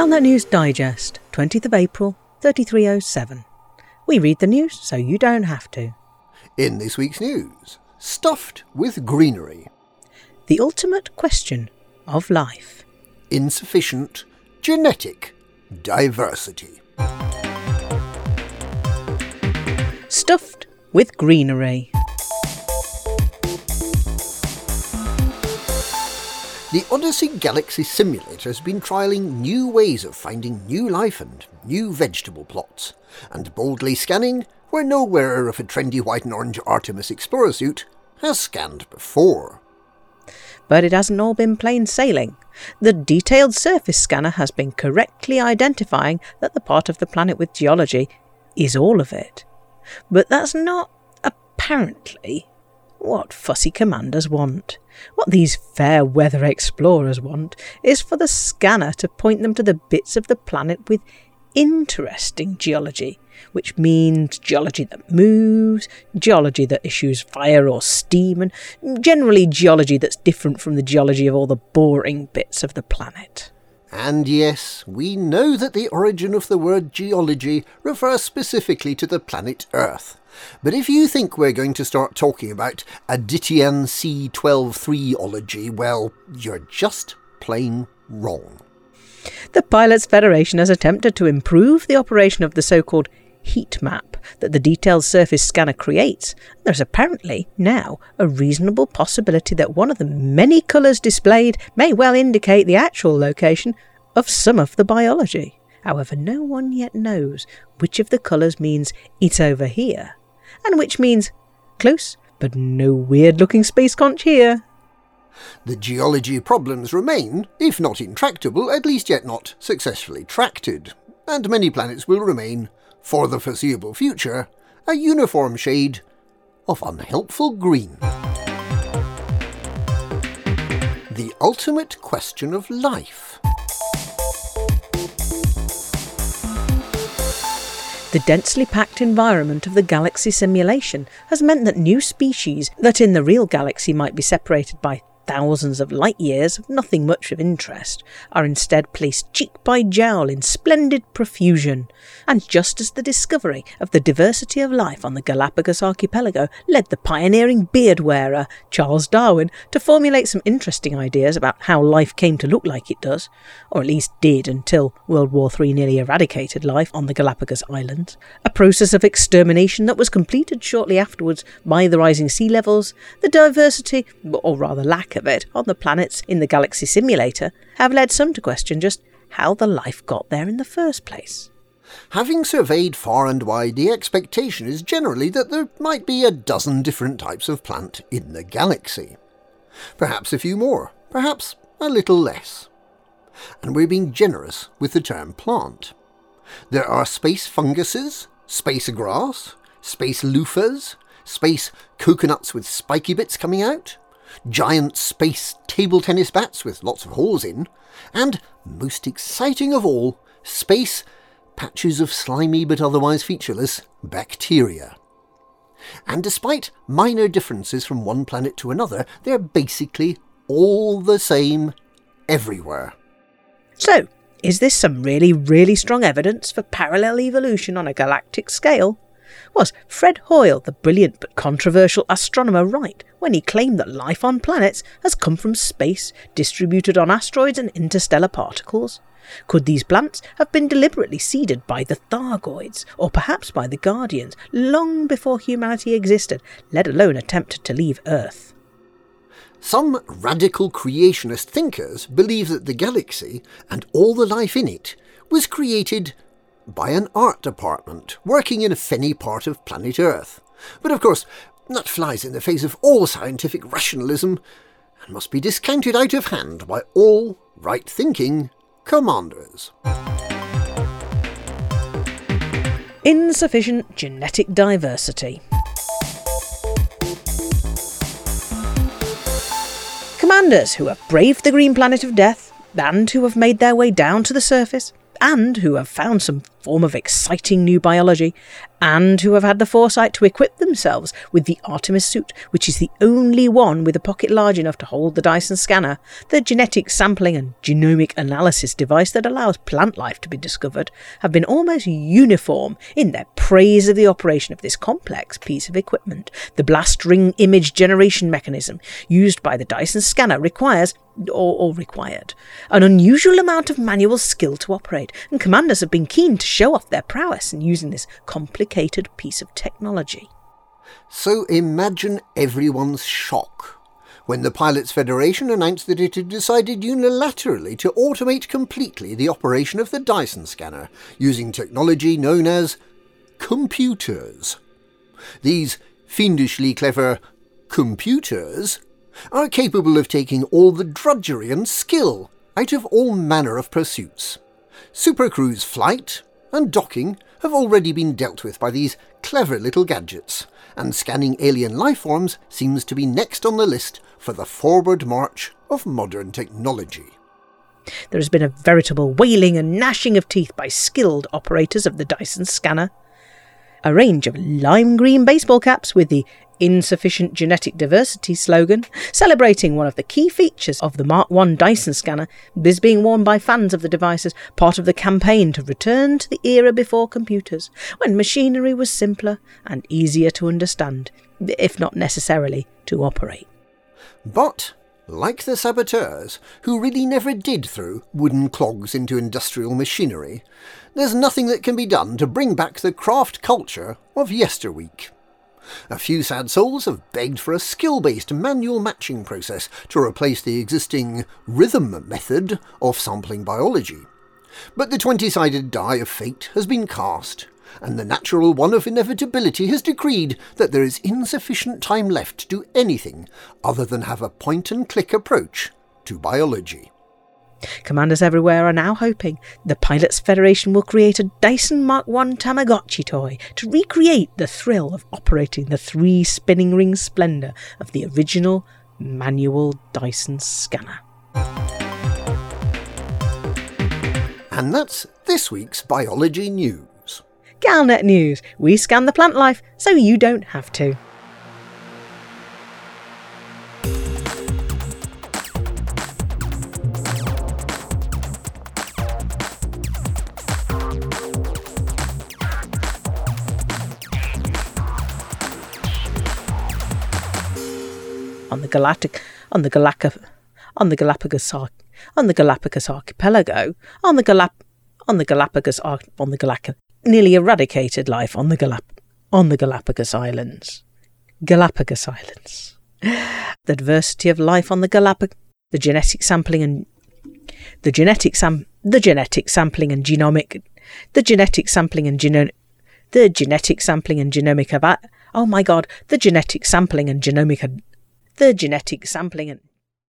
Galnet News Digest, 20th of April, 3307. We read the news so you don't have to. In this week's news, stuffed with greenery, The ultimate question of life. insufficient genetic diversity. Stuffed with greenery. The Odyssey Galaxy Simulator has been trialling new ways of finding new life and new vegetable plots, and boldly scanning where no wearer of a trendy white and orange Artemis Explorer suit has scanned before. But it hasn't all been plain sailing. The detailed surface scanner has been correctly identifying that the part of the planet with geology is all of it. But that's not, apparently, what fussy commanders want. What these fair weather explorers want is for the scanner to point them to the bits of the planet with interesting geology, which means geology that moves, geology that issues fire or steam, and generally geology that's different from the geology of all the boring bits of the planet. And yes, we know that the origin of the word geology refers specifically to the planet Earth. But if you think we're going to start talking about Adityan C123ology, well, you're just plain wrong. The Pilots Federation has attempted to improve the operation of the so called heat map that the detailed surface scanner creates. There's apparently now a reasonable possibility that one of the many colours displayed may well indicate the actual location of some of the biology. However, no one yet knows which of the colours means it's over here, and which means close but no weird looking space conch here. The geology problems remain, if not intractable, at least yet not successfully tracted, and many planets will remain, for the foreseeable future, a uniform shade of unhelpful green. The ultimate question of life. The densely packed environment of the galaxy simulation has meant that new species that in the real galaxy might be separated by thousands of light years of nothing much of interest are instead placed cheek by jowl in splendid profusion. And just as the discovery of the diversity of life on the Galapagos archipelago led the pioneering beard wearer, Charles Darwin, to formulate some interesting ideas about how life came to look like it does, or at least did until World War III nearly eradicated life on the Galapagos Islands, a process of extermination that was completed shortly afterwards by the rising sea levels, the diversity, or rather lack of it, on the planets in the Galaxy Simulator have led some to question just how the life got there in the first place. Having surveyed far and wide, the expectation is generally that there might be a dozen different types of plant in the galaxy. Perhaps a few more, perhaps a little less. And we're being generous with the term plant. There are space funguses, space grass, space loofahs, space coconuts with spiky bits coming out, giant space table tennis bats with lots of holes in, and, most exciting of all, space patches of slimy but otherwise featureless bacteria. And despite minor differences from one planet to another, they're basically all the same everywhere. So, is this some really, really strong evidence for parallel evolution on a galactic scale? Was Fred Hoyle, the brilliant but controversial astronomer, right when he claimed that life on planets has come from space, distributed on asteroids and interstellar particles? Could these plants have been deliberately seeded by the Thargoids, or perhaps by the Guardians, long before humanity existed, let alone attempted to leave Earth? Some radical creationist thinkers believe that the galaxy, and all the life in it, was created by an art department working in a fenny part of planet Earth. But of course, that flies in the face of all scientific rationalism and must be discounted out of hand by all right thinking commanders. Insufficient genetic diversity. Commanders who have braved the green planet of death, and who have made their way down to the surface, and who have found some form of exciting new biology, and who have had the foresight to equip themselves with the Artemis suit, which is the only one with a pocket large enough to hold the Dyson scanner, the genetic sampling and genomic analysis device that allows plant life to be discovered, have been almost uniform in their praise of the operation of this complex piece of equipment. The blast ring image generation mechanism used by the Dyson scanner requires or, or, required. An unusual amount of manual skill to operate, and commanders have been keen to show off their prowess in using this complicated piece of technology. So imagine everyone's shock when the Pilots Federation announced that it had decided unilaterally to automate completely the operation of the Dyson scanner using technology known as computers. These fiendishly clever computers are capable of taking all the drudgery and skill out of all manner of pursuits. Supercruise flight and docking have already been dealt with by these clever little gadgets, and scanning alien life forms seems to be next on the list for the forward march of modern technology. There has been a veritable wailing and gnashing of teeth by skilled operators of the Dyson scanner. A range of lime green baseball caps with the insufficient genetic diversity slogan, celebrating one of the key features of the Mark I Dyson scanner, this being worn by fans of the device as part of the campaign to return to the era before computers, when machinery was simpler and easier to understand, if not necessarily to operate. But like the saboteurs, who really never did throw wooden clogs into industrial machinery, there's nothing that can be done to bring back the craft culture of yesterweek. A few sad souls have begged for a skill based manual matching process to replace the existing rhythm method of sampling biology. But the 20 sided die of fate has been cast, and the natural one of inevitability has decreed that there is insufficient time left to do anything other than have a point and click approach to biology. Commanders everywhere are now hoping the Pilots Federation will create a Dyson Mark I Tamagotchi toy to recreate the thrill of operating the three spinning ring splendour of the original manual Dyson scanner. And that's this week's biology news. Galnet News. We scan the plant life so you don't have to. On the Galactic, on the Galaca, on the Galapagos, on the Galapagos archipelago, on the Galap, on the Galapagos, on the Galaca, nearly eradicated life on the Galap, on the Galapagos Islands, Galapagos Islands, the diversity of life on the Galapagos, the genetic sampling and the genetic sam, the genetic sampling and genomic, the genetic sampling and genomic, the genetic sampling and genomic of, oh my god, the genetic sampling and genomic the genetic sampling and